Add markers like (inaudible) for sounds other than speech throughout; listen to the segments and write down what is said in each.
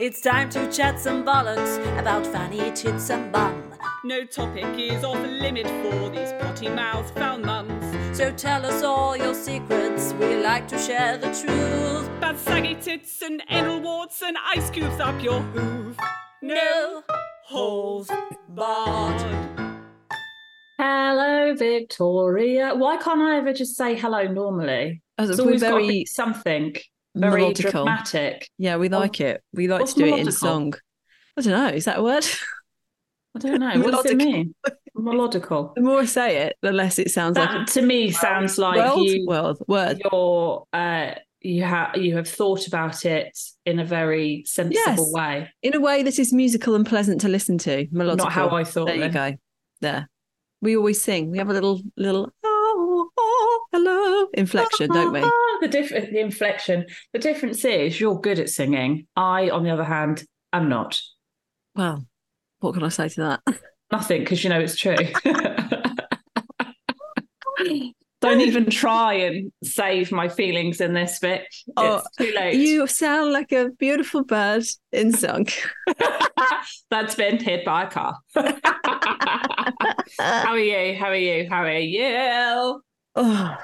It's time to chat some bollocks about fanny tits and bum. No topic is off limit for these potty mouth foul mums. So tell us all your secrets, we like to share the truth. Bad saggy tits and anal warts and ice cubes up your hoof. No holes barred. Hello, Victoria. Why can't I ever just say hello normally? As It's we're always got to very be something very melodical. dramatic. Yeah, we like it. We like what's to do it in melodical? song. I don't know. Is that a word? I don't know. What does it mean? Melodical. The more I say it, the less it sounds That like to me sounds like world, you world, word. you're uh you have you have thought about it in a very sensible Yes. way. In a way that is musical and pleasant to listen to. Melodical. Not how I thought. There you go. There. We always sing. We have a little little hello inflection, don't we? (laughs) The different the inflection. The difference is you're good at singing. I, on the other hand, am not. Well, what can I say to that? Nothing, because you know it's true. (laughs) Don't even try and save my feelings in this bit. Oh, too late. You sound like a beautiful bird in song. (laughs) That's been hit by a car. How are you? How are you? How are you? Oh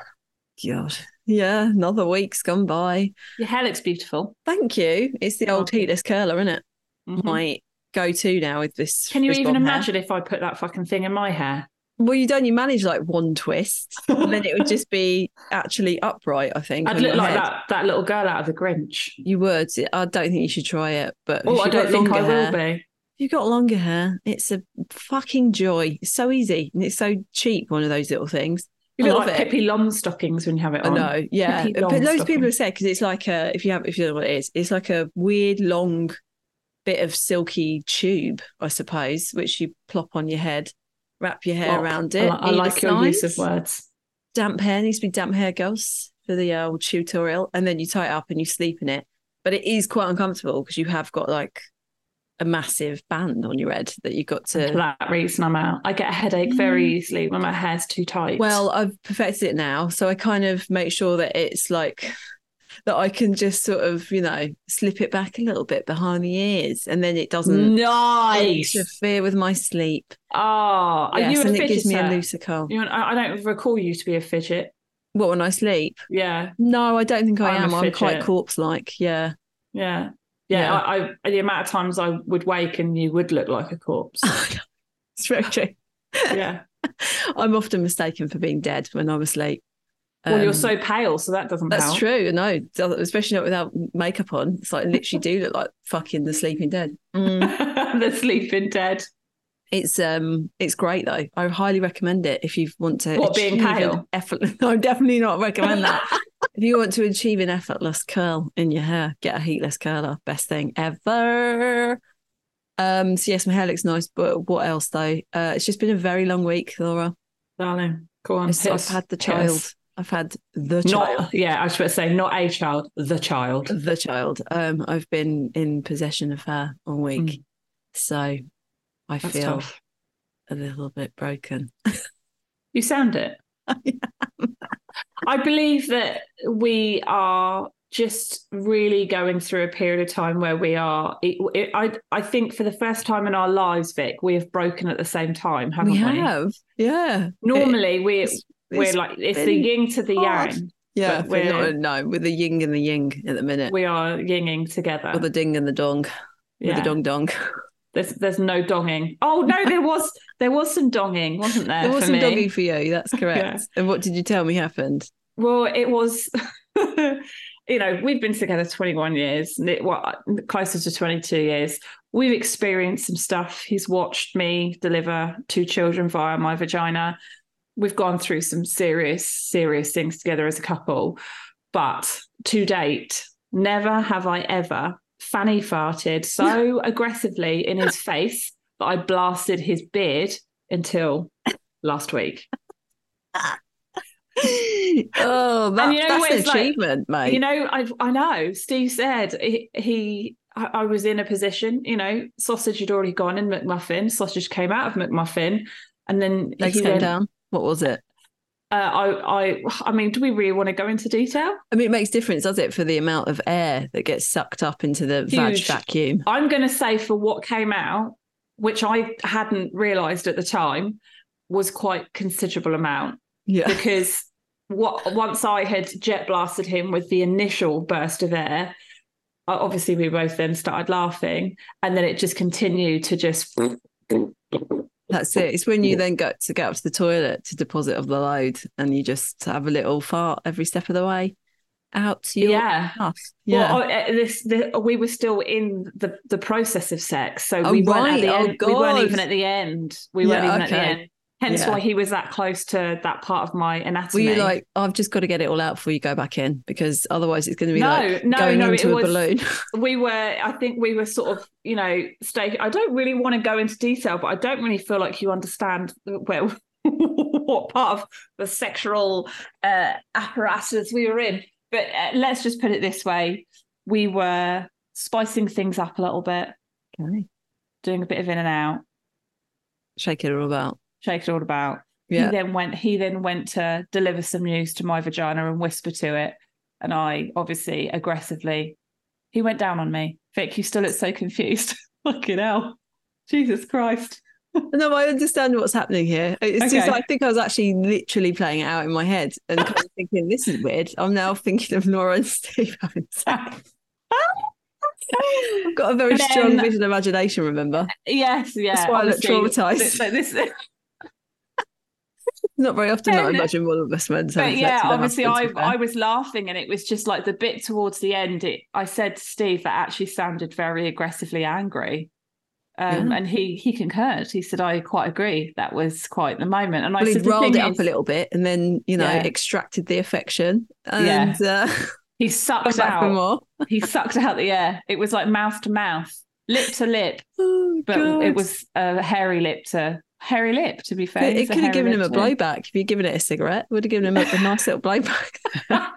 God. Yeah, another week's gone by. Your hair looks beautiful. Thank you. It's the old heatless curler, isn't it? Mhm. My go-to now with this. Can you even hair. imagine if I put that fucking thing in my hair? Well, you don't. You manage like one twist, (laughs) and then it would just be actually upright. I think. I'd look like head. that that little girl out of the Grinch. You would. I don't think you should try it. But Oh, I don't think I longer will hair- be. You've got longer hair, it's a fucking joy. It's so easy and it's so cheap. One of those little things. You I look like it. Pippi Longstockings when you have it on. I know, yeah. But loads of people have said because it's like a if you have if you know what it is, it's like a weird long bit of silky tube, I suppose, which you plop on your head, wrap your hair Plop. around I, it. li- I like your use of words. Damp hair needs to be damp hair, girls, for the uh, old tutorial, and then you tie it up and you sleep in it. But it is quite uncomfortable because you have got like a massive band on your head that you've got For to. that reason, I'm out. I get a headache very easily when my hair's too tight. Well, I've perfected it now, so I kind of make sure that it's like that I can just sort of, you know, slip it back a little bit behind the ears, and then it doesn't nice. interfere with my sleep. Oh, are yes, you a and it gives me a looser curl. You, I I don't recall you to be a fidget. What when I sleep? Yeah, No, I don't think I I'm am. I'm quite corpse-like. Yeah. yeah, yeah. Yeah. I, I the amount of times I would wake and you would look like a corpse. (laughs) it's very true. yeah. (laughs) I'm often mistaken for being dead when I'm asleep. Well, you're Um, so pale, so that doesn't That's help. true. No, especially not without makeup on. It's like I literally do look like fucking the sleeping dead. Mm. (laughs) the sleeping dead. It's um, it's great though. I highly recommend it if you want to. What, being pale? Effort- no, I'm definitely not recommend that. If you want to achieve an effortless curl in your hair, get a heatless curler. Best thing ever. Um, so yes, my hair looks nice, but what else though? Uh, it's just been a very long week, Laura. Darling, go on. I've had the child. I've had the child. Not, yeah, I was about to say not a child, the child. the child. Um, I've been in possession of her all week, Mm. so I That's feel tough. a little bit broken. (laughs) You sound it. I believe that we are just really going through a period of time where we are. It, it, I I think for the first time in our lives, Vic, we have broken at the same time, haven't we? we have, yeah. Normally, we It's- we're it's like it's the yin to the hard. yang. yeah, we're- no, no, with the yin and the ying at the minute, We are yinging together. or the ding and the dong, with yeah. the dong dong. (laughs) There's there's no donging. Oh no, there (laughs) was there was some donging, wasn't there? there was some me? doggy for you. That's (laughs) correct. Yeah. And what did you tell me happened? Well, it was, (laughs) you know, we've been together 21 years, well, closer to 22 years. We've experienced some stuff. He's watched me deliver two children via my vagina. We've gone through some serious, serious things together as a couple. But to date, never have I ever fanny farted so (laughs) aggressively in his face that I blasted his beard until last week. oh, that, you know that's an it's like- achievement, mate. You know, I I know. Steve said he, he I, I was in a position. You know, sausage had already gone in McMuffin. Sausage came out of McMuffin, and then legs he came went, down. What was it? Uh, I, I, I mean, do we really want to go into detail? I mean, it makes difference, does it, for the amount of air that gets sucked up into the vag Huge. vacuum? I'm going to say for what came out, which I hadn't realised at the time, was quite considerable amount Yeah. (laughs) because what once I had jet blasted him with the initial burst of air, uh, obviously we both then started laughing, and then it just continued to just. (laughs) That's it. It's when you then go to get up to the toilet to deposit of the load and you just have a little fart every step of the way out to your Yeah. ass. Yeah. Well, uh, this, the, we were still in the, the process of sex, so Oh, we weren't right. at the Oh, end. we weren't even at the end. We weren't Yeah, even at the end. Hence Yeah. why he was that close to that part of my anatomy. Were you like, I've just got to get it all out before you go back in because otherwise it's going to be No, like no, going no, into it a was- balloon. (laughs) we were i think we were sort of you know stay i don't really want to go into detail but i don't really feel like you understand where (laughs) what part of the sexual uh, apparatus we were in but uh, let's just put it this way we were spicing things up a little bit Okay. doing a bit of in and out Shake it all about. Shake it all about Yeah. he then went he then went to deliver some news to my vagina and whisper to it and i obviously aggressively he went down on me vic you still look so confused (laughs) fucking hell jesus christ No, I understand what's happening here. It's just Okay. I think I was actually literally playing it out in my head and kind of thinking, this is weird. I'm now thinking of Laura and (laughs) Steve having sex. I've got a very And strong then- visual imagination, remember? yes yeah That's why I look th- this, (laughs) Not very often I imagine one of us men but yeah obviously i to be fair. i was laughing and it was just like the bit towards the end it i said to steve that actually sounded very aggressively angry um, Yeah. and he he concurred. He said, "I quite agree. That was quite the moment." And I said, rolled it up a little bit and then, you know, Yeah. extracted the affection and uh, (laughs) He sucked out. he sucked out the air. It was like mouth to mouth, lip to lip, (laughs) Oh, but God. it was a hairy lip to hairy lip. To be fair, It, a could have given him a lip blowback if you'd given it a cigarette. Would have given him a, a nice little blowback. (laughs)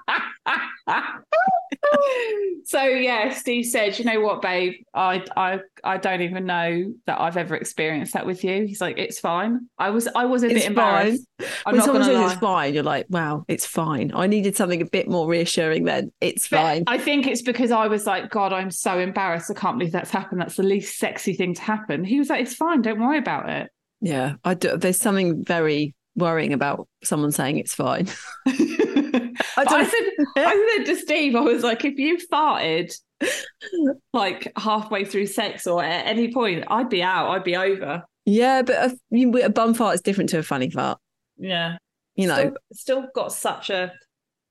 (laughs) so yeah, Steve said, "You know what, babe? I I I don't even know that I've ever experienced that with you." He's like, "It's fine." I was I was a It's bit embarrassed. I'm when not someone says lie. it's fine, you're like, wow, it's fine. I needed something a bit more reassuring then. It's But fine. I think it's because I was like, God, I'm so embarrassed. I can't believe that's happened. That's the least sexy thing to happen. He was like, It's fine. Don't worry about it. Yeah. I do, there's something very worrying about someone saying it's fine. (laughs) I, I said, I said to Steve, I was like, if you farted like halfway through sex or at any point, I'd be out. I'd be over. Yeah, but a, a bum fart is different to a funny fart. Yeah. You know, still, still got such a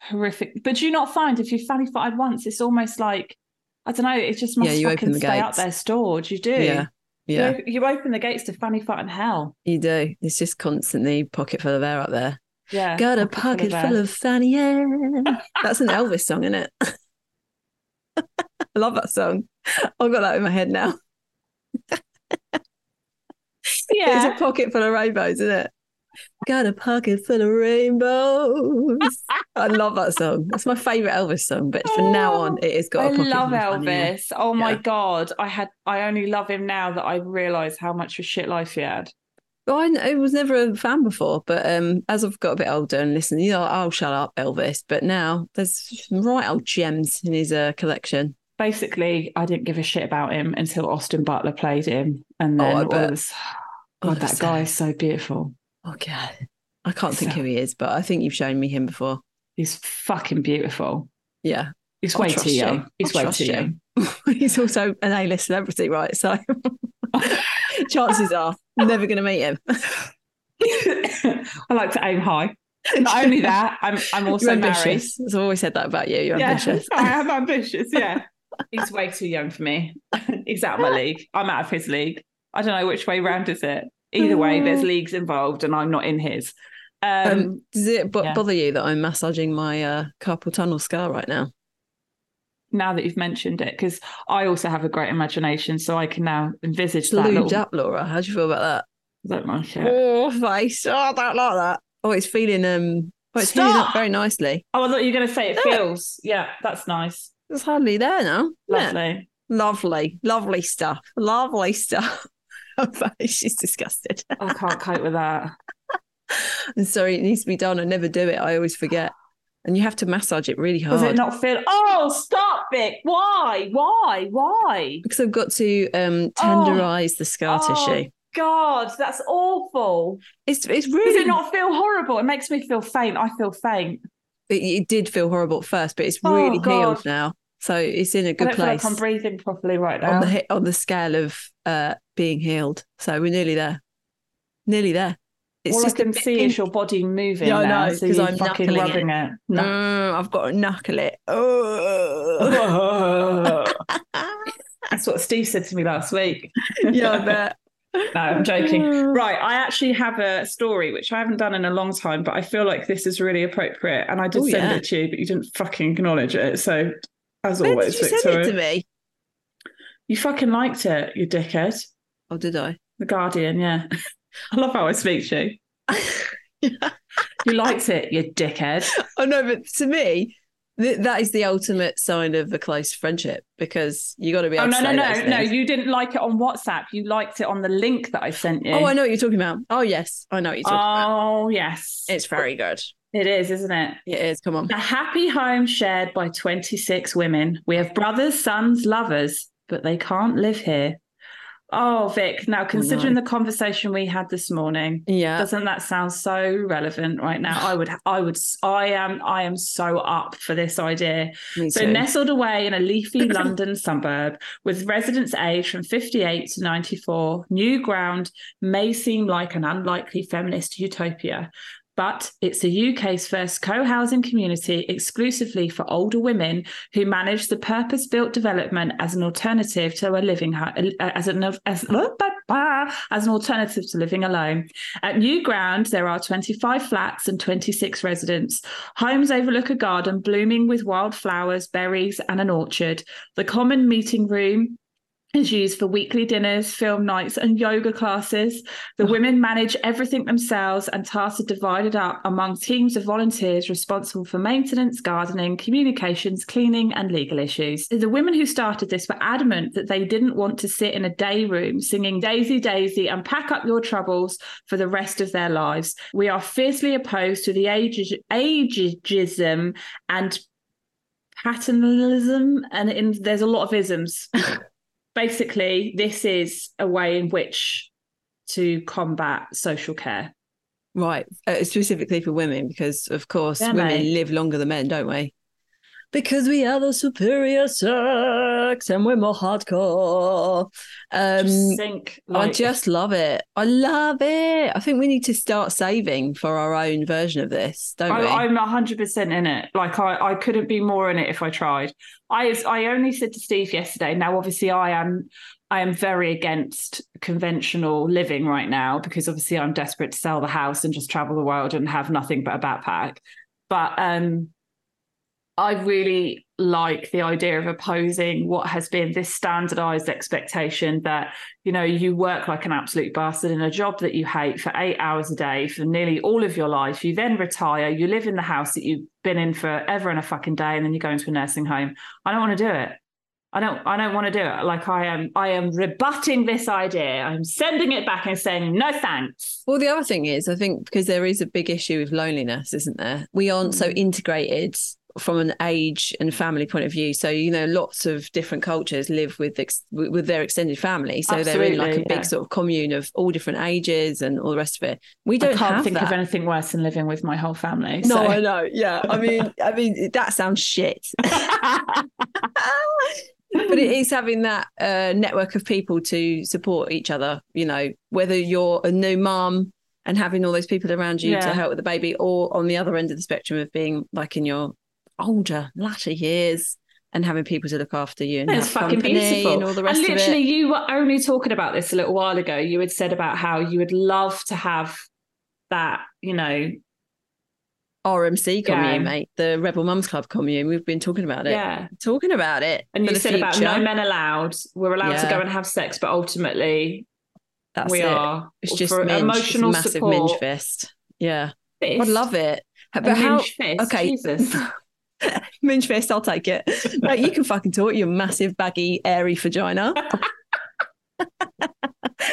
horrific. But do you not find if you funny farted once, it's almost like I don't know. It just must Yeah, you fucking open the stay up gates. there stored. You do. yeah, yeah, You, you open the gates to fanny fart and hell. you do. It's just constantly pocket full of air up there. Yeah. Got a full pocket air. full of fanny air. That's an Elvis song, isn't it? (laughs) I love that song. I've got that in my head now. Yeah. (laughs) It's a pocket full of rainbows, isn't it? Got a pocket full of rainbows. I love that song. That's my favourite Elvis song. But from now on, it has got a I pocket love full of fanny air. Elvis. Oh my Yeah. god, I had I only love him now that I realise how much of a shit life he had. Well, I, I was never a fan before, but um, as I've got a bit older and listened, you know, I'll shut up, Elvis. But now there's some right old gems in his uh, collection. Basically, I didn't give a shit about him until Austin Butler played him, and Oh, then I all bet. of this. God, that Honestly. guy is so beautiful. Oh God, I can't think So- who he is, but I think you've shown me him before. He's fucking beautiful. Yeah, He's I'll way too you. young. He's I'll way too you. young. (laughs) he's also an A-list celebrity, right? So (laughs) chances are never going to meet him. (laughs) I like to aim high. Not only that, I'm I'm also married. ambitious. I've always said that about you. You're Yeah, ambitious. I am ambitious. Yeah, he's way too young for me. he's out of my league. I'm out of his league. I don't know which way round is it. Either way, there's leagues involved, and I'm not in his. Um, Um, does it bo- yeah. bother you that I'm massaging my uh, carpal tunnel scar right now? now that you've mentioned it, because I also have a great imagination, so I can now envisage It's that little. up, Laura. How do you feel about I don't like that? it. Oh, face. Oh, I don't like that. Oh, it's feeling um. Oh, it's healing up very nicely. Oh, I thought you were going to say it Yeah. feels. Yeah, that's nice. It's hardly there now. Lovely. Lovely, lovely stuff. Lovely stuff. (laughs) She's disgusted. I can't cope with that. I'm sorry, it needs to be done. I never do it. I always forget. And you have to massage it really hard. Does it not feel? Oh, stop, Vic! Why? Why? Why? because I've got to um tenderize the scar Oh, tissue. God, that's awful. It's it's really. Does it not feel horrible? It makes me feel faint. I feel faint. it, it did feel horrible at first, but it's Oh, really God. healed now. So it's in a good place like I'm breathing properly right now. on the on the scale of uh being healed. So we're nearly there. Nearly there. It's All I can see pink. is your body moving. Yeah, I now, know, so 'cause you're I'm fucking rubbing it. No. Mm, I've got to knuckle it. Oh. (laughs) That's what Steve said to me last week. (laughs) yeah, I bet. (laughs) No, I'm joking. (sighs) Right, I actually have a story which I haven't done in a long time, but I feel like this is really appropriate. And I did Oh, send yeah. it to you, but you didn't fucking acknowledge it. So, as Where always, did you Victoria, send it to me? you fucking liked it, you dickhead. Oh, did I? The Guardian, yeah. (laughs) I love how I speak to you. You liked it, you dickhead. (laughs) Oh no, but to me, th- that is the ultimate sign of a close friendship because you got to be Oh no, to no, no, no! You didn't like it on WhatsApp. You liked it on the link that I sent you. Oh, I know what you're talking about. Oh yes, I know what you're talking about. Oh yes, It's very good. It is, isn't it? It is. Come on. A happy home shared by 26 women. We have brothers, sons, lovers, but they can't live here. Oh, Vic. Now, oh, considering the conversation we had this morning, Yeah. doesn't that sound so relevant right now? I would, I would, I am, I am so up for this idea. So, nestled away in a leafy (laughs) London suburb with residents aged from 58 to 94, New Ground may seem like an unlikely feminist utopia. But it's the UK's first co housing community exclusively for older women who manage the purpose built development as an alternative to a living uh, as an as, (laughs) as an alternative to living alone. At New Ground, there are 25 flats and 26 residents. Homes overlook a garden blooming with wildflowers, berries, and an orchard. The common meeting room is used for weekly dinners, film nights, and yoga classes. The oh. women manage everything themselves, and tasks are divided up among teams of volunteers responsible for maintenance, gardening, communications, cleaning, and legal issues. The women who started this were adamant that they didn't want to sit in a day room singing Daisy Daisy and pack up your troubles for the rest of their lives. We are fiercely opposed to the age- ageism and paternalism, and in, there's a lot of isms. (laughs) Basically, this is a way in which to combat social care. Right. Uh, specifically for women, because of course Yeah, women mate. live longer than men, don't we? Because we are the superior sex and we're more hardcore. Um, Just think, I just love it. I love it. I think we need to start saving for our own version of this, don't we? I, I'm hundred percent in it. Like I, I couldn't be more in it if I tried. I, I only said to Steve yesterday. Now, obviously, I am, I am very against conventional living right now because obviously I'm desperate to sell the house and just travel the world and have nothing but a backpack. But um, I really like the idea of opposing what has been this standardized expectation that, you know, you work like an absolute bastard in a job that you hate for eight hours a day for nearly all of your life. You then retire, you live in the house that you've been in forever and a fucking day, and then you go into a nursing home. I don't want to do it. I don't I don't want to do it. Like I am I am rebutting this idea. I'm sending it back and saying no thanks. Well, the other thing is, I think because there is a big issue with loneliness, isn't there? We aren't so Mm. integrated from an age and family point of view. So you know, lots of different cultures live with ex- with their extended family. So they're in like a Absolutely, big sort of commune of all different ages and all the rest of it. We don't can't have think that. of anything worse than living with my whole family. no, so- I know. Yeah, I mean, (laughs) I mean that sounds shit. (laughs) but it is having that uh, network of people to support each other. You know, whether you're a new mum and having all those people around you to help with the baby, or on the other end of the spectrum of being like in your older, latter years and having people to look after you and It's fucking beautiful. and all the rest and literally, you were only talking about this a little while ago. You had said about how you would love to have that, you know, RMC commune, Yeah. mate, the Rebel Mums Club commune. We've been talking about it, yeah. talking about it. And you said about no men allowed. We're allowed to go and have sex, but ultimately That's we it. are. It's just minge. emotional it's a massive support. minge fist. Yeah, Fist. I'd love it. A But how? minge fist. okay. (laughs) (laughs) Fist, I'll take it. Like you can fucking talk, you massive baggy, airy vagina. (laughs)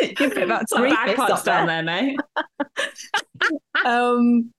you put about three up down there. there, mate. (laughs) Um,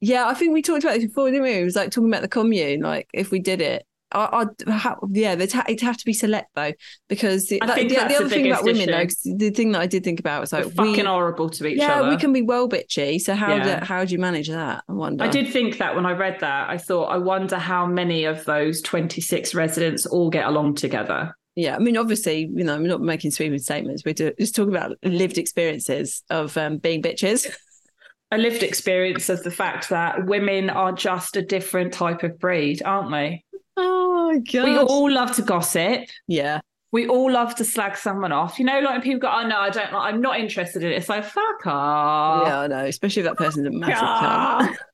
yeah, I think we talked about this before, didn't we? It was like talking about the commune, like if we did it. I, I yeah, it'd have to be select though, because the, think the, that's the the other thing about women though, the thing that I did think about was like We're fucking we, horrible to each yeah, other. we can be well bitchy. So how Yeah. do, how do you manage that? I wonder. I did think that when I read that, I thought, I wonder how many of those 26 residents all get along together. Yeah, I mean, obviously, you know, I'm not making sweeping statements. We're just talking about lived experiences of um, being bitches. (laughs) A lived experience of the fact that women are just a different type of breed, aren't they? Oh my god! We all love to gossip. yeah, We all love to slag someone off. You know, like when people go, oh no, I don't like, I'm not interested in it. It's like, fuck off. yeah, I know. Especially if that person's a massive cunt. (laughs)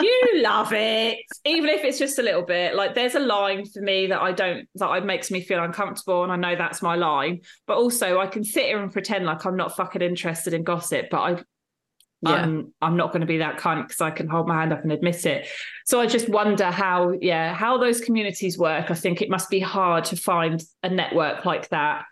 You love it even if it's just a little bit like there's a line for me that i don't that it makes me feel uncomfortable and i know that's my line but also i can sit here and pretend like i'm not fucking interested in gossip but i Yeah. I'm, I'm not going to be that cunt because I can hold my hand up and admit it. So I just wonder how, yeah, how those communities work. I think it must be hard to find a network like that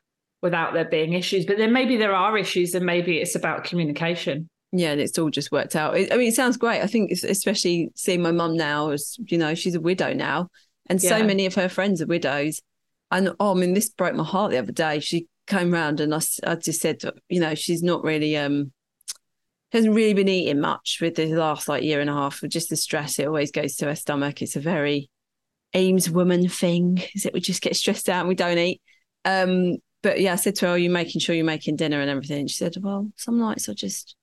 without there being issues. But then maybe there are issues and maybe it's about communication. Yeah, and it's all just worked out. I mean, it sounds great. I think, especially seeing my mum now, as you know, she's a widow now, and so many of her friends are widows. And oh, I mean, this broke my heart the other day. She came round, and I, I just said, you know, she's not really, um, hasn't really been eating much with the last like year and a half. With just the stress, it always goes to her stomach. It's a very Ames woman thing. Is it we just get stressed out and we don't eat? Um, but yeah, I said to her, "Are you making sure you're making dinner and everything?" And she said, "Well, some nights I just."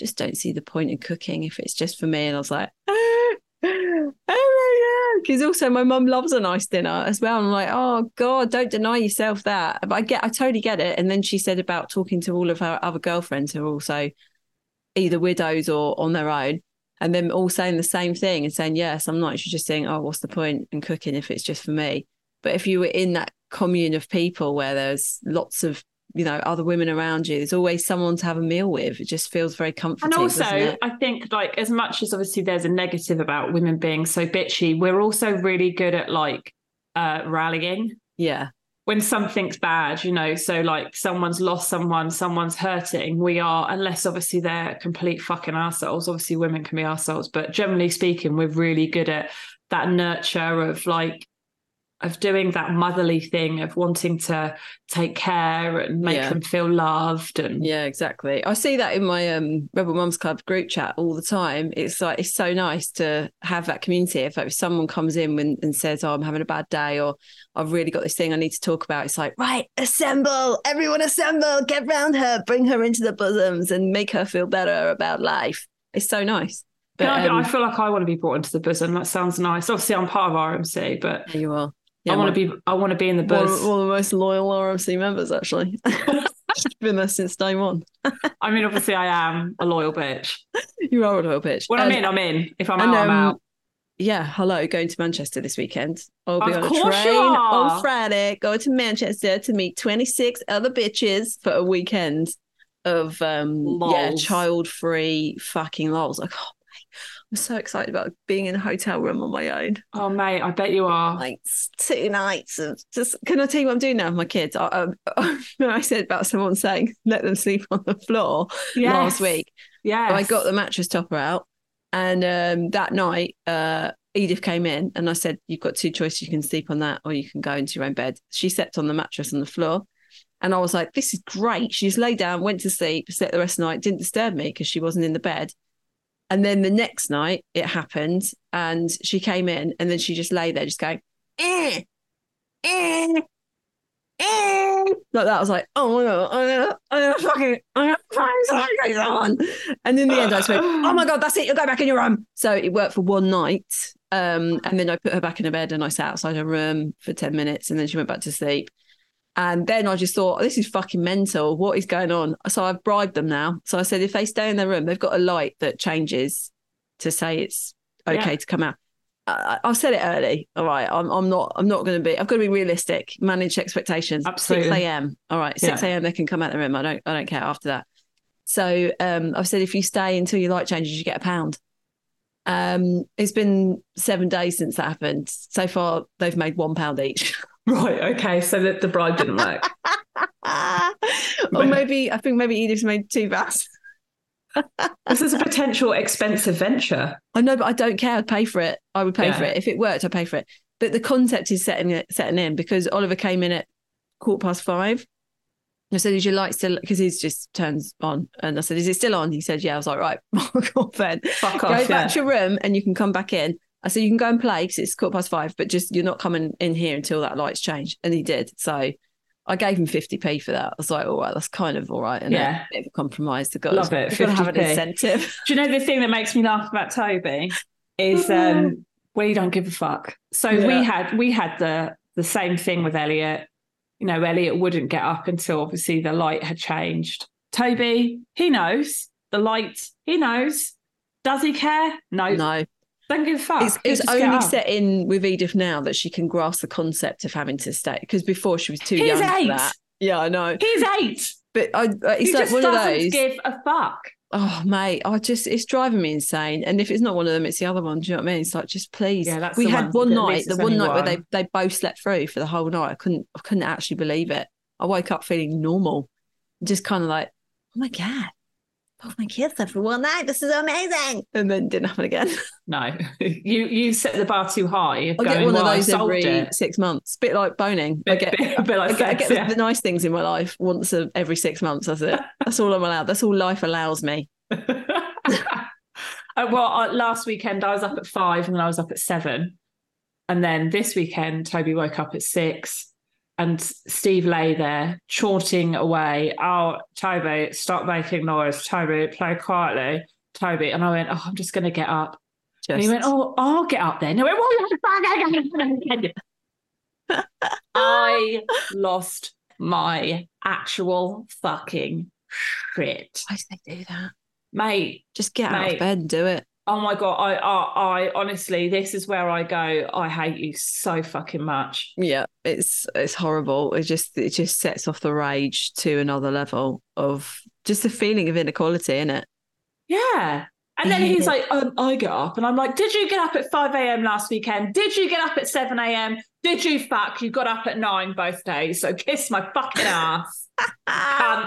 just don't see the point in cooking if it's just for me. And I was like, oh, oh my God. Because also my mum loves a nice dinner as well. And I'm like, oh God, don't deny yourself that. But I get, I totally get it. And then she said about talking to all of her other girlfriends who are also either widows or on their own. And then all saying the same thing and saying, yeah, some nights you're just saying, oh, what's the point in cooking if it's just for me? But if you were in that commune of people where there's lots of you know other women around you there's always someone to have a meal with it just feels very comforting And also. I think like as much as obviously there's a negative about women being so bitchy, we're also really good at like uh rallying yeah when something's bad, you know. So like someone's lost someone, someone's hurting. We are, unless obviously they're complete fucking assholes. Obviously, women can be assholes, but generally speaking, we're really good at that nurture of like of doing that motherly thing of wanting to take care and make Yeah. them feel loved and yeah exactly. I see that in my um rebel mums club group chat all the time. It's like it's so nice to have that community. If, like, if someone comes in and, and says oh i'm having a bad day or i've really got this thing i need to talk about it's like right assemble. Everyone assemble. Get round her. Bring her into the bosoms and make her feel better about life. It's so nice. But um, I feel like I want to be brought into the bosom. That sounds nice. Obviously, I'm part of RMC, but there you are I want to be. I want to be in the one, buzz. of- one of the most loyal RMC members, actually. (laughs) Been there since day one. I mean, obviously, I am a loyal bitch. You are a loyal bitch. When I'm Um, in, I'm in. If I'm and, out, I'm um, out. Yeah, hello, going to Manchester this weekend. I'll be Of on a train on Friday, going to Manchester to meet 26 other bitches for a weekend of um yeah, child-free fucking lols. Like, oh, mate, I'm so excited about being in a hotel room on my own. Oh, mate, I bet you are. like two nights of just can I tell you what I'm doing now with my kids? I, I, (laughs) I said about someone saying let them sleep on the floor last week. Yeah, I got the mattress topper out, and um, that night, uh, Edith came in, and I said, "You've got two choices: you can sleep on that, or you can go into your own bed." She slept on the mattress on the floor, and I was like, "This is great." She just lay down, went to sleep, slept the rest of the night, didn't disturb me because she wasn't in the bed. And then the next night, it happened, and she came in, and then she just lay there, just going, eh, eh, eh. like that. I was like, oh my god, I'm gonna, I'm fucking, I'm gonna someone. And in the end, I went, oh my god, that's it. You'll go back in your room. So it worked for one night, um, and then I put her back in her bed, and I sat outside her room for ten minutes, and then she went back to sleep. And then I just thought, this is fucking mental. What is going on? So I've bribed them now. So I said, if they stay in their room, they've got a light that changes to say it's okay Yeah. to come out. I, I've said it early. All right, I'm, I'm not. I'm not going to be. I've got to be realistic. Manage expectations. Absolutely. Six a.m. All right, six Yeah. a.m. They can come out of the room. I don't. I don't care after that. So um, I've said if you stay until your light changes, you get a pound. Um, it's been seven days since that happened. So far, they've made one pound each. (laughs) right. Okay, so that the bribe didn't work. (laughs) or maybe I think maybe Edith's made two baths. (laughs) This is a potential expensive venture. I know, but I don't care. I'd pay for it. I would pay Yeah. for it if it worked. I'd pay for it. But the concept is setting it setting in because Oliver came in at quarter past five. I said, "Is your light still?" Because he's just turns on, and I said, "Is it still on?" He said, "Yeah." I was like, "Right, (laughs) fuck off then. Fuck off, Go back Yeah. to your room, and you can come back in." I said, "You can go and play because it's quarter past five, but just you're not coming in here until that light's changed." And he did. So I gave him fifty p for that. I was like, "All right, that's kind of all right." And Yeah. a bit of a compromise. To got Love it, (laughs) Got to have an incentive. (laughs) Do you know the thing that makes me laugh about Toby is (laughs) um, when you don't give a fuck. So Yeah. we had we had the the same thing with Elliot. You know, Elliot wouldn't get up until obviously the light had changed. Toby, he knows the light. He knows. Does he care? No. No, Don't give a fuck. it's, it's only set in with Edith now that she can grasp the concept of having to stay because before she was too He's young for that. Yeah, I know. He's eight. But I, uh, it's he like just one of doesn't those. give a fuck. Oh, mate, I just it's driving me insane. And if it's not one of them, it's the other one. Do you know what I mean? It's like just please. Yeah, that's we had one. night, the one night where they they both slept through for the whole night. I couldn't I couldn't actually believe it. I woke up feeling normal, just kind of like, oh my god, both my kids slept for one night. This is amazing. And then didn't happen again. (laughs) No, you you set the bar too high. I going, get one well, of those solved every it. six months. Bit like boning. I get. bit, a bit like I get, I sex, get the- yeah. the nice things in my life once a, every six months. That's it. (laughs) That's all I'm allowed. That's all life allows me. (laughs) Uh, well, uh, last weekend I was up at five and then I was up at seven. And then this weekend, Toby woke up at six and Steve lay there chaunting away. Oh, Toby, stop making noise. Toby, play quietly. Toby. And I went, Oh, I'm just going to get up. Just, And he went, Oh, I'll get up then. I went, well, I lost my actual fucking shit. why do they do that? Mate, Just get out of bed and do it. Oh my god, I, I, I honestly, this is where I go. I hate you so fucking much. Yeah, it's it's horrible. It just it just sets off the rage to another level of just the feeling of inequality in it. Yeah. And then he's like, um, I get up, and I'm like, Did you get up at five a.m. last weekend? Did you get up at seven a.m.? Did you fuck? You got up at nine both days, so kiss my fucking ass. Um,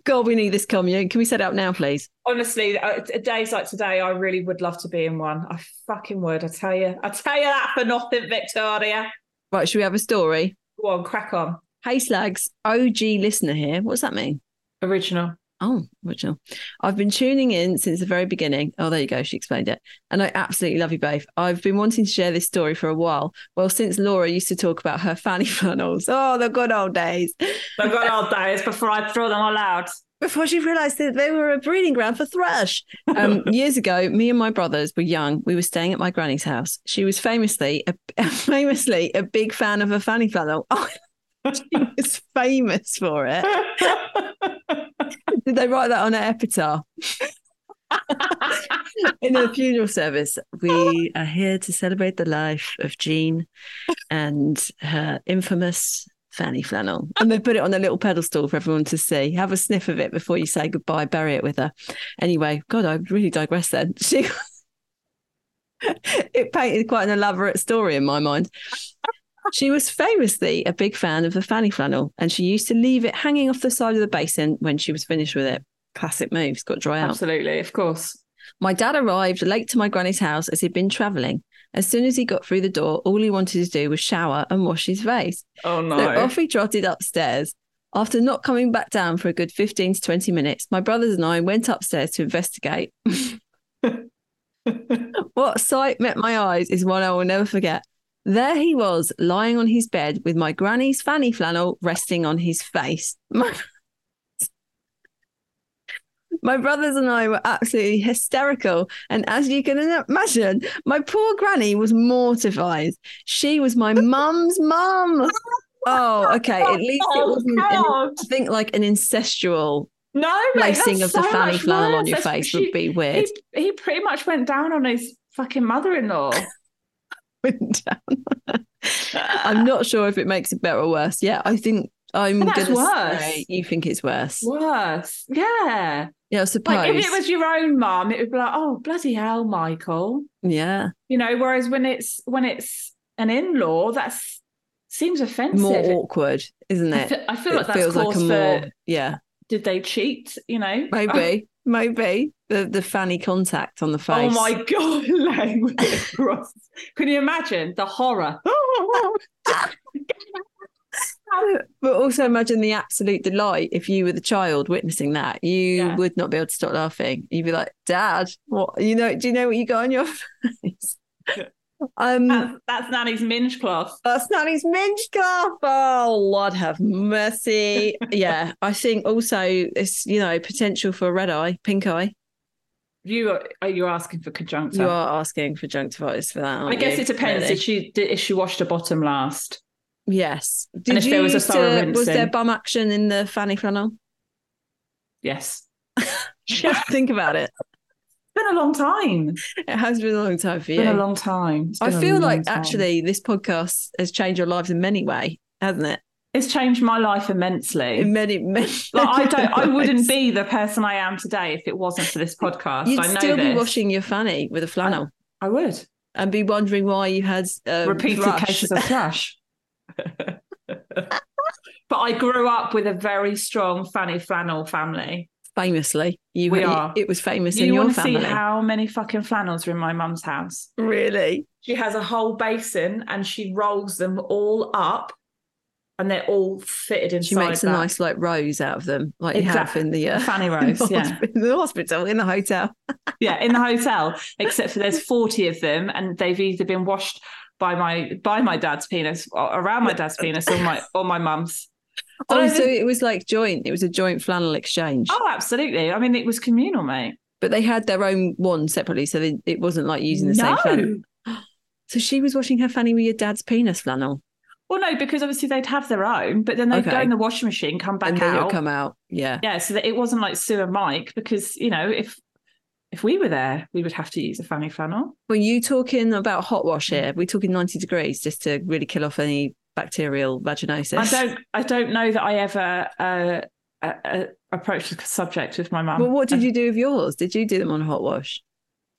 (laughs) God, we need this commune. Can we set it up now, please? honestly, uh, days like today, I really would love to be in one. I fucking would. I tell you, I tell you that for nothing, Victoria. Right, should we have a story? Go on, crack on. Hey Slags, OG listener here. What does that mean? Original. Oh, original. I've been tuning in since the very beginning. Oh, there you go. She explained it. And I absolutely love you both. I've been wanting to share this story for a while. Well, since Laura used to talk about her (laughs) fanny flannels. Oh, the good old days. The good old days before I throw them all out. Before she realised that they were a breeding ground for thrush. Um, (laughs) years ago, me and my brothers were young. We were staying at my granny's house. She was famously a, (laughs) famously a big fan of a fanny flannel. Oh, she was famous for it. Did they write that on her epitaph? (laughs) In a funeral service, we are here to celebrate the life of Jean and her infamous fanny flannel. And they put it on a little pedestal for everyone to see. Have a sniff of it before you say goodbye, bury it with her. Anyway, God, I really digress then. (laughs) She it painted quite an elaborate story in my mind. She was famously a big fan of the fanny flannel, and she used to leave it hanging off the side of the basin when she was finished with it. Classic moves, got dry out. Absolutely, of course. My dad arrived late to my granny's house as he'd been travelling. As soon as he got through the door, all he wanted to do was shower and wash his face. Oh no. So off he trotted upstairs. After not coming back down for a good 15 to 20 minutes, my brothers and I went upstairs to investigate. (laughs) (laughs) what sight met my eyes is one I will never forget. There he was, lying on his bed with my granny's fanny flannel resting on his face. (laughs) My, my brothers and I were absolutely hysterical. And as you can imagine, my poor granny was mortified. She was my (laughs) mum's mum. (laughs) Oh, okay. At least it oh, wasn't, an, I think, like an incestual no placing of the fanny flannel on your That's- face she- would be weird. He, he pretty much went down on his fucking mother-in-law. (laughs) I'm not (laughs) sure if it makes it better or worse. Yeah, I think I'm That's worse. say you think it's worse. Worse. Yeah. Yeah, I suppose. Like if it was your own mum, it would be like, oh bloody hell, Michael. yeah, You know, whereas when it's when it's an in-law, that's seems offensive. more awkward, isn't I it? feel, I feel it like that's feels like a for more yeah, did they cheat? You know, maybe, (laughs) maybe the the fanny contact on the face. Oh my (laughs) god, language. Ross. Can you imagine the horror? (laughs) (laughs) But also imagine the absolute delight if you were the child witnessing that. You Yeah. would not be able to stop laughing. You'd be like, "Dad, what? You know? Do you know what you got on your face?" um, that's, that's Nanny's minge cloth. that's Nanny's minge cloth. Oh, Lord have mercy. yeah, I think also it's you know potential for red eye, pink eye. You are are you asking for conjunctive? You are asking for conjunctivitis for that. I guess you? it depends. Really? Did she did, if she washed her bottom last? Yes. And Did if you there was a thorough to, was there bum action in the fanny flannel? Yes. (laughs) Think about it. It's been a long time. It has been a long time for It's been you. a long time. I feel like time. actually this podcast has changed your lives in many ways, hasn't it? It's changed my life immensely. In many, many. like I don't, I (laughs) wouldn't be the person I am today if it wasn't for this podcast. You'd I know still be this. washing your fanny with a flannel I would and be wondering why you had um, repeated thrush. cases of thrush. (laughs) but I grew up with a very strong fanny flannel family. Famously, you We it- are. It was famous in your to see family. how many fucking flannels are in my mum's house? Really? She has a whole basin and she rolls them all up, and they're all fitted inside. She makes a that. nice like rose out of them, like you have in the uh, fanny (laughs) in rose. the yeah, in the hospital, in the hotel. (laughs) yeah, in the hotel. Except for there's forty of them, and they've either been washed by my by my dad's penis, or around my dad's penis, or my or my mum's. (laughs) Oh, so it was like joint. It was a joint flannel exchange, Oh, absolutely. I mean, it was communal, mate. but they had their own one separately, so they, it wasn't like using the same flannel. (gasps) So she was washing her fanny with your dad's penis flannel, Well, no, because obviously they'd have their own, but then they'd go in the washing machine, come back and out. come out. Yeah. Yeah, so that it wasn't like Sue and Mike, because you know, if if we were there, we would have to use a fanny flannel. Were you talking about hot wash here? We're talking ninety degrees just to really kill off any bacterial vaginosis. I don't, I don't know that I ever uh, uh, uh, approached the subject with my mum. Well, what did you do with yours? Did you do them on hot wash?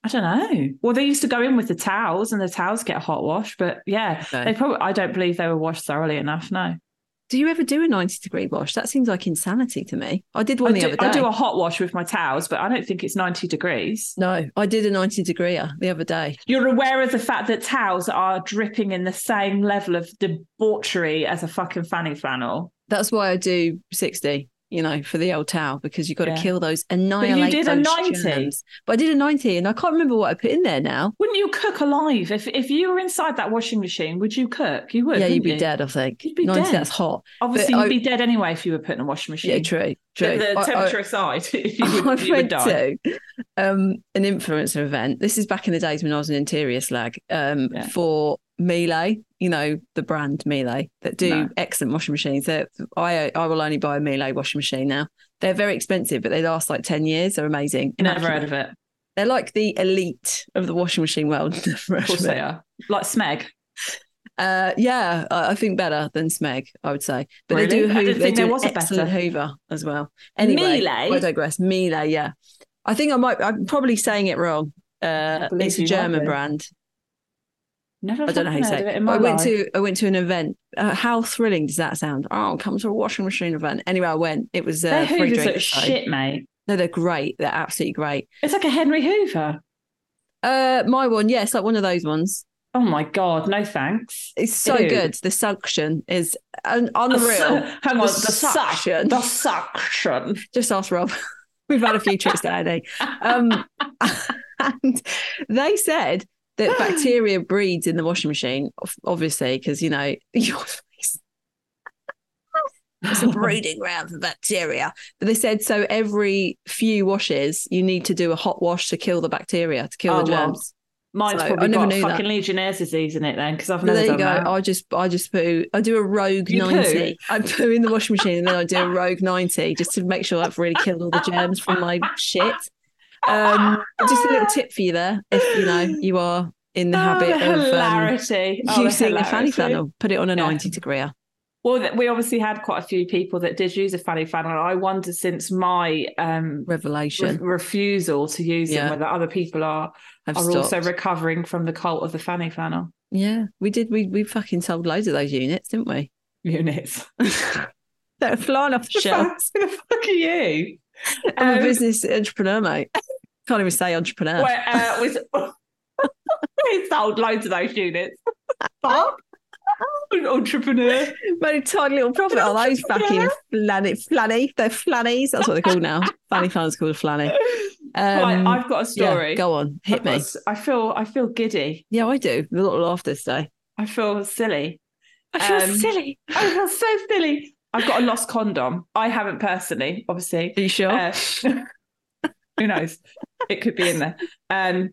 I don't know. Well, they used to go in with the towels, and the towels get hot wash. But yeah, Okay. they probably. I don't believe they were washed thoroughly enough. No, Do you ever do a ninety degree wash? That seems like insanity to me. I did I one the do, other day. I do a hot wash with my towels, but I don't think it's ninety degrees. no, I did a ninety degree the other day. You're aware of the fact that towels are dripping in the same level of debauchery as a fucking fanny flannel. That's why I do sixty. You know, for the old towel because you've got Yeah. to kill those annihilate did a 90. germs. But I did a ninety, and I can't remember what I put in there now. Wouldn't you cook alive if if you were inside that washing machine? Would you cook? You would. yeah, you'd be you? dead. I think You'd be ninety. dead. That's hot. Obviously, But you'd I- be dead anyway if you were put in a washing machine. Yeah, true, true. The, the I- I- temperature aside, (laughs) you would, (laughs) I you would die. to um, an influencer event. This is back in the days when I was an interior slag um, Yeah. for Miele, you know, the brand Miele that do No. excellent washing machines. They're, I I will only buy a Miele washing machine now. They're very expensive, but they last like 10 years. They're amazing. Never heard of it. They're like the elite of the washing machine world. (laughs) Of course they are. Like Smeg. Uh, yeah, I I think better than Smeg, I would say. But they Really? do I Hoover. didn't They think there do was a better. Hoover as well. Anyway, Miele? I digress. Miele, yeah. I think I might. I'm probably saying it wrong. Uh, it's a German brand. Never I don't know how you say it. it in my I went life. to I went to an event. Uh, how thrilling does that sound? Oh, come to a washing machine event. Anyway, I went. It was uh, Their free Hoovers drink. shit, mate. No, they're great. They're absolutely great. It's like a Henry Hoover. Uh, my one, yes, like one of those ones. Oh my god, no thanks. It's so Ew. good. The suction is un- unreal. Hang on, The the, suction. The suction. Just ask Rob. (laughs) We've had a few trips to Annie. Um, (laughs) and they said that (gasps) bacteria breeds in the washing machine, obviously, because, you know, (laughs) your face. It's a (laughs) breeding ground for bacteria. But they said so every few washes, you need to do a hot wash to kill the bacteria, to kill Oh, the well, germs. Mine's So, I probably never got knew that. fucking Legionnaire's disease in it then, because I've never there you done go. that. I just, I just poo. I do a rogue You poo? ninety. I poo in the washing machine and then I do a rogue ninety just to make sure I've really killed all the germs from my shit. Um, (laughs) just a little tip for you there, if you know you are in the Oh, habit the of um. Oh, using a fanny flannel, put it on a Yeah. ninety degree. Well, we obviously had quite a few people that did use a fanny flannel. I wonder since my um, re- Revelation. refusal to use Yeah. them, whether other people are I've are stopped. also recovering from the cult of the fanny flannel. Yeah, we did. We we fucking sold loads of those units, didn't we? Units. (laughs) (laughs) They're flying off the shelves. Who the fuck are you? I'm a Um, business entrepreneur, mate. Can't even say entrepreneur. Where, uh, we, we (laughs) sold loads of those units. Fuck. An entrepreneur. Made a tiny little profit on those fucking flanny, flanny. They're flannies. That's what they're called now. (laughs) Fanny Fan's called a flanny. Um, right, I've got a yeah, story. go on, hit I've got me. a s- I feel I feel giddy. Yeah, I do. A lot of laughter today. I feel silly. I feel Um, silly. I feel so silly. I've got a lost condom. I haven't personally, obviously. Are you sure? Uh, (laughs) who knows? It could be in there. Um,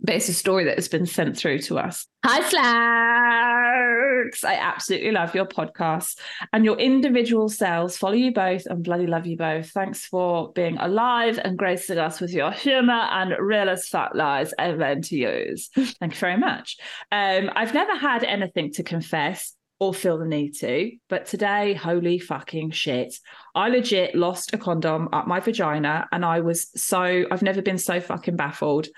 but it's a story that has been sent through to us. Hi, Slags. I absolutely love your podcast and your individual selves. Follow you both and bloody love you both. Thanks for being alive and gracing us with your humor and real as fat lies. Amen to yous. Thank you very much. Um, I've never had anything to confess or feel the need to, but today, holy fucking shit. I legit lost a condom up my vagina and I was so, I've never been so fucking baffled.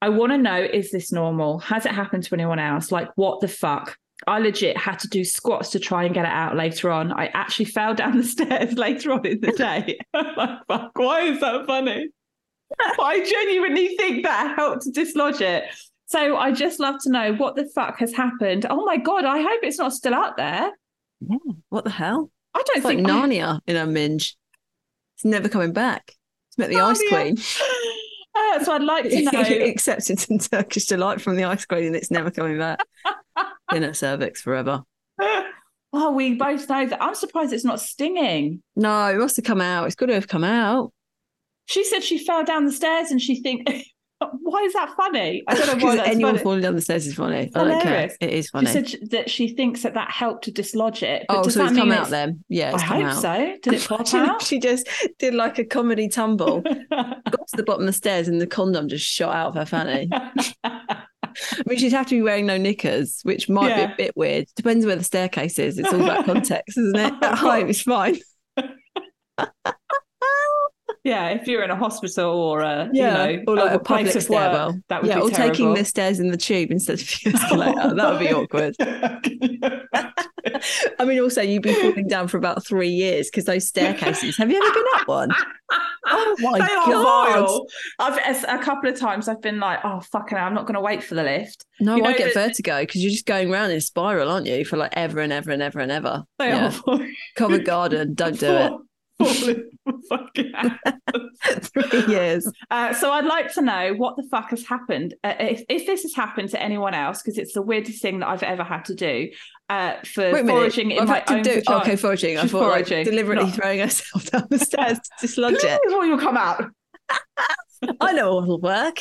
I want to know is this normal? Has it happened to anyone else? Like, what the fuck? I legit had to do squats to try and get it out later on. I actually (laughs) fell down the stairs later on in the day. (laughs) Like, fuck, why is that funny? I genuinely think that helped to dislodge it. So I just love to know what the fuck has happened. Oh my God, I hope it's not still out there. Yeah. What the hell? I don't It's like think I- Narnia in a minge. It's never coming back. It's met the ice Narnia. queen. (laughs) Uh, so I'd like to (laughs) know. Except it's in Turkish delight from the ice queen, and it's never coming back. (laughs) In her cervix forever. oh, we both know that. I'm surprised it's not stinging. No, it must have come out. It's got to have come out. She said she fell down the stairs and she think, why is that funny? I don't know why (laughs) that's anyone funny. falling down the stairs is funny. I don't care. hilarious. It is funny. She said that she thinks that that helped to dislodge it. But oh, does so that it's come out it's- then? Yeah, I hope out. so. Did it (laughs) pop She- out? She just did like a comedy tumble, (laughs) got to the bottom of the stairs, and the condom just shot out of her fanny. I mean, she'd have to be wearing no knickers, which might Yeah. be a bit weird. Depends where the staircase is. It's all about context, isn't it? At home, it's fine. Yeah, if you're in a hospital or a Yeah, you know or like a, place public of stairwell. work, that would yeah, be or terrible. taking the stairs in the tube instead of the (laughs) escalator. that would be (laughs) awkward. (laughs) I mean, also you'd be falling down for about three years because those staircases. Have you ever been up one? Oh my they are God. vile. I've as- a couple of times I've been like, oh fucking, hell, I'm not going to wait for the lift. No, You know I get that- vertigo because you're just going round in a spiral, aren't you, for like ever and ever and ever and ever. They Yeah. are vile. Covent Garden, don't do it. Falling (laughs) (laughs) out. Three years. Uh, so I'd like to know what the fuck has happened. Uh, if, if this has happened to anyone else, because it's the weirdest thing that I've ever had to do uh, for Wait a minute. foraging in I've my had to own do okay foraging. I She's thought like, foraging. deliberately No. throwing herself (laughs) down the stairs to dislodge it. Before you come out. I know what'll work.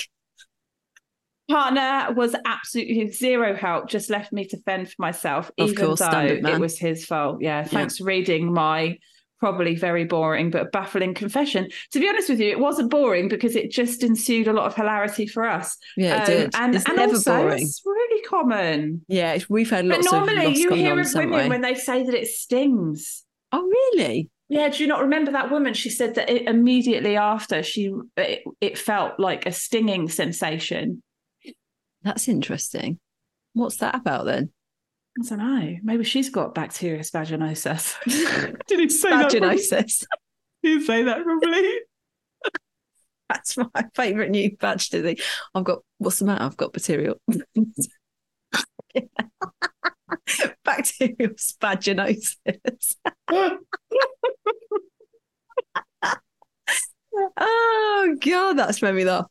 Partner was absolutely zero help, just left me to fend for myself, Of even course, though it was his fault. Yeah, thanks for reading my probably very boring but baffling confession. To be honest with you, it wasn't boring because it just ensued a lot of hilarity for us. Yeah, it Um, did. And, it's and never also, boring. it's really common. Yeah, we've had lots of normally lost you hear of women we? when they say that it stings. Oh, really? Yeah, do you not remember that woman? She said that it, immediately after she it, it felt like a stinging sensation. That's interesting. What's that about then? I don't know. Maybe she's got bacteria vaginosis. (laughs) Did he say that? Vaginosis. Did he say that properly? (laughs) That's my favourite new badge today. I've got what's the matter? I've got bacterial. (laughs) bacterial spaginosis. oh god, that's made me laugh.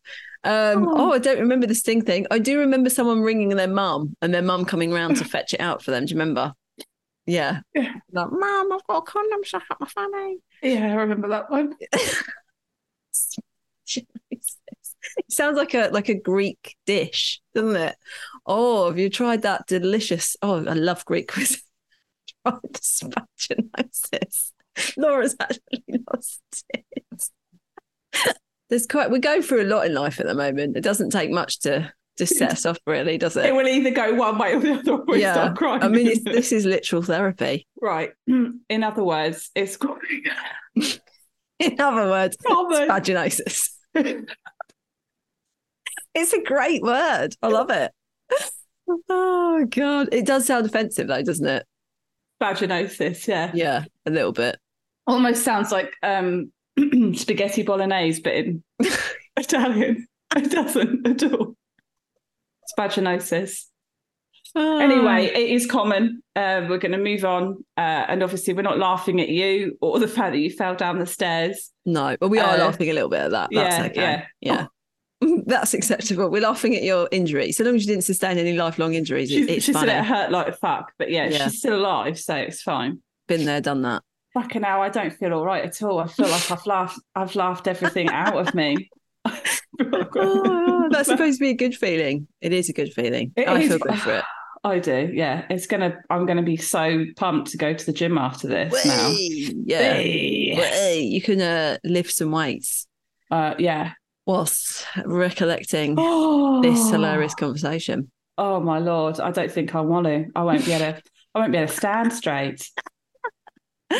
Um, Oh. oh, I don't remember the sting thing. I do remember someone ringing their mum and their mum coming round to fetch it out for them. Do you remember? Yeah. Yeah. Like, mum, I've got a condom stuck up my fanny. yeah, I remember that one. (laughs) It sounds like a like a Greek dish, doesn't it? Oh, have you tried that delicious? Oh, I love Greek cuisine. (laughs) tried the spaginosis. Laura's actually lost it. There's quite we're going through a lot in life at the moment. It doesn't take much to to (laughs) set us off, really, does It it? will either go one way or the other. Or we Yeah. start crying. I mean, it's, (laughs) this is literal therapy. right. (clears throat) In other words, it's (laughs) In other words, common. spaginosis. It's a great word. I love it. Oh god, it does sound offensive though, doesn't it? Vaginosis, yeah. Yeah, a little bit. Almost sounds like um, (clears throat) spaghetti bolognese, but in (laughs) Italian. It doesn't at all. It's vaginosis. Anyway, it is common. Uh, we're going to move on. Uh, and obviously, we're not laughing at you or the fact that you fell down the stairs. no, but we are Uh, laughing a little bit at that. That's yeah, okay. yeah. yeah. (laughs) That's acceptable. We're laughing at your injury. So long as you didn't sustain any lifelong injuries, She, it, it's she said it hurt like fuck, but yeah, Yeah. she's still alive, so it's fine. Been there, done that. Fucking hell, I don't feel all right at all. I feel like I've laughed, I've laughed everything out of me. (laughs) Oh, that's supposed to be a good feeling. It is a good feeling. It I is- feel good for it. (sighs) I do, yeah. It's gonna. I'm gonna be so pumped to go to the gym after this now. Yeah. Whey! You can uh, lift some weights Uh, yeah. whilst recollecting Oh, (gasps) this hilarious conversation. Oh my lord! I don't think I want to. I won't be able to. I won't be able to stand straight.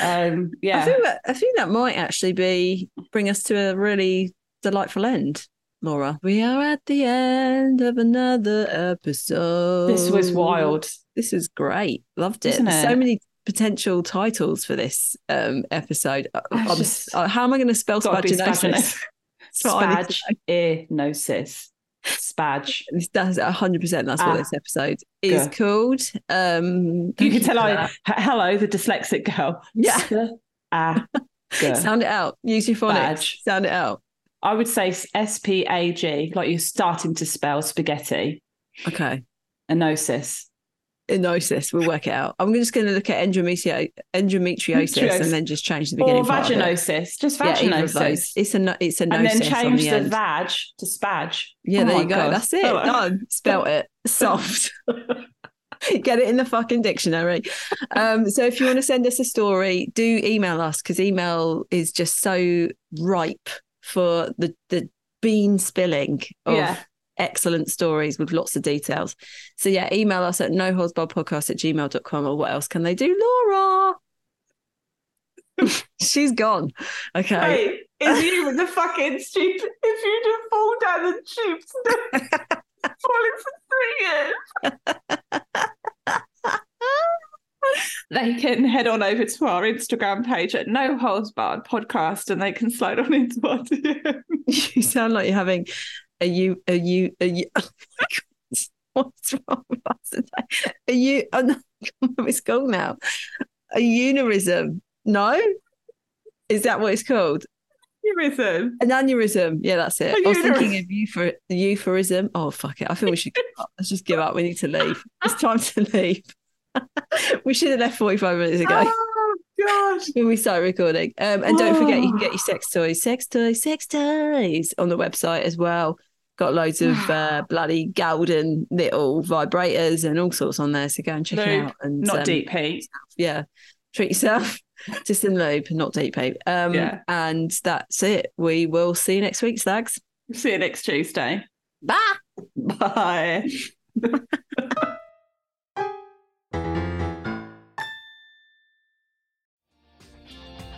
Um. Yeah. I think that I think that might actually be bring us to a really delightful end, Laura. We are at the end of another episode. this was wild. This was great. Loved it. There's so many potential titles for this um, episode. I'm- just- uh, how am I going to spell Got to be spaginosis? spaginosis. what I need to Spaginosis. Spag. This- (laughs) That's hundred percent. That's what Ah, this episode is good. called. Um, You can tell I. (laughs) Hello, the dyslexic girl. Yeah. (laughs) Ah. sound it out. Use your phonics. Badge. Sound it out. I would say S P A G, like you're starting to spell spaghetti. Okay. Enosis. Enosis. We'll work it out. I'm just going to look at endometrio- endometriosis Endometriosis. and then just change the beginning Or part of it. vaginosis. Just Yeah, either of those. vaginosis. It's a no- it's a no, and then change the the vag to spag. Yeah, Oh there you go. God. That's it. Hello. Done. Spelt it. Soft. (laughs) Get it in the fucking dictionary. Um, so if you want to send us a story, do email us because email is just so ripe for the the bean spilling of Yeah. Excellent stories with lots of details. So yeah, email us at nohosbarpodcast at gmail.com or what else can they do? Laura. (laughs) She's gone. Okay. Hey, is you with the fucking stupid? If you just fall down the tubes, (laughs) falling for three years. They can head on over to our Instagram page at No Holes Barred Podcast, and they can slide on into our DM. (laughs) You sound like you're having a you are you a you. (laughs) Oh my God. What's wrong with us today? A you. Oh no, (laughs) it's called now. A eunerism. No, is that what it's called? Tourism. An aneurysm. Yeah, that's it. I was thinking of euphor- euphorism. Oh fuck it! I think we should. give up. Let's just give up. We need to leave. It's time to leave. (laughs) we should have left forty-five minutes ago. Oh God! when we start recording. Um, and don't forget, you can get your sex toys, sex toys, sex toys on the website as well. Got loads of (sighs) uh, bloody golden little vibrators and all sorts on there. So go and check it out. And Not um, deep heat. yeah, treat yourself. (laughs) Just in lube, not deep heat. Um, Yeah. And that's it. We will see you next week, Slags. See you next Tuesday. Bye. (laughs) Bye. (laughs)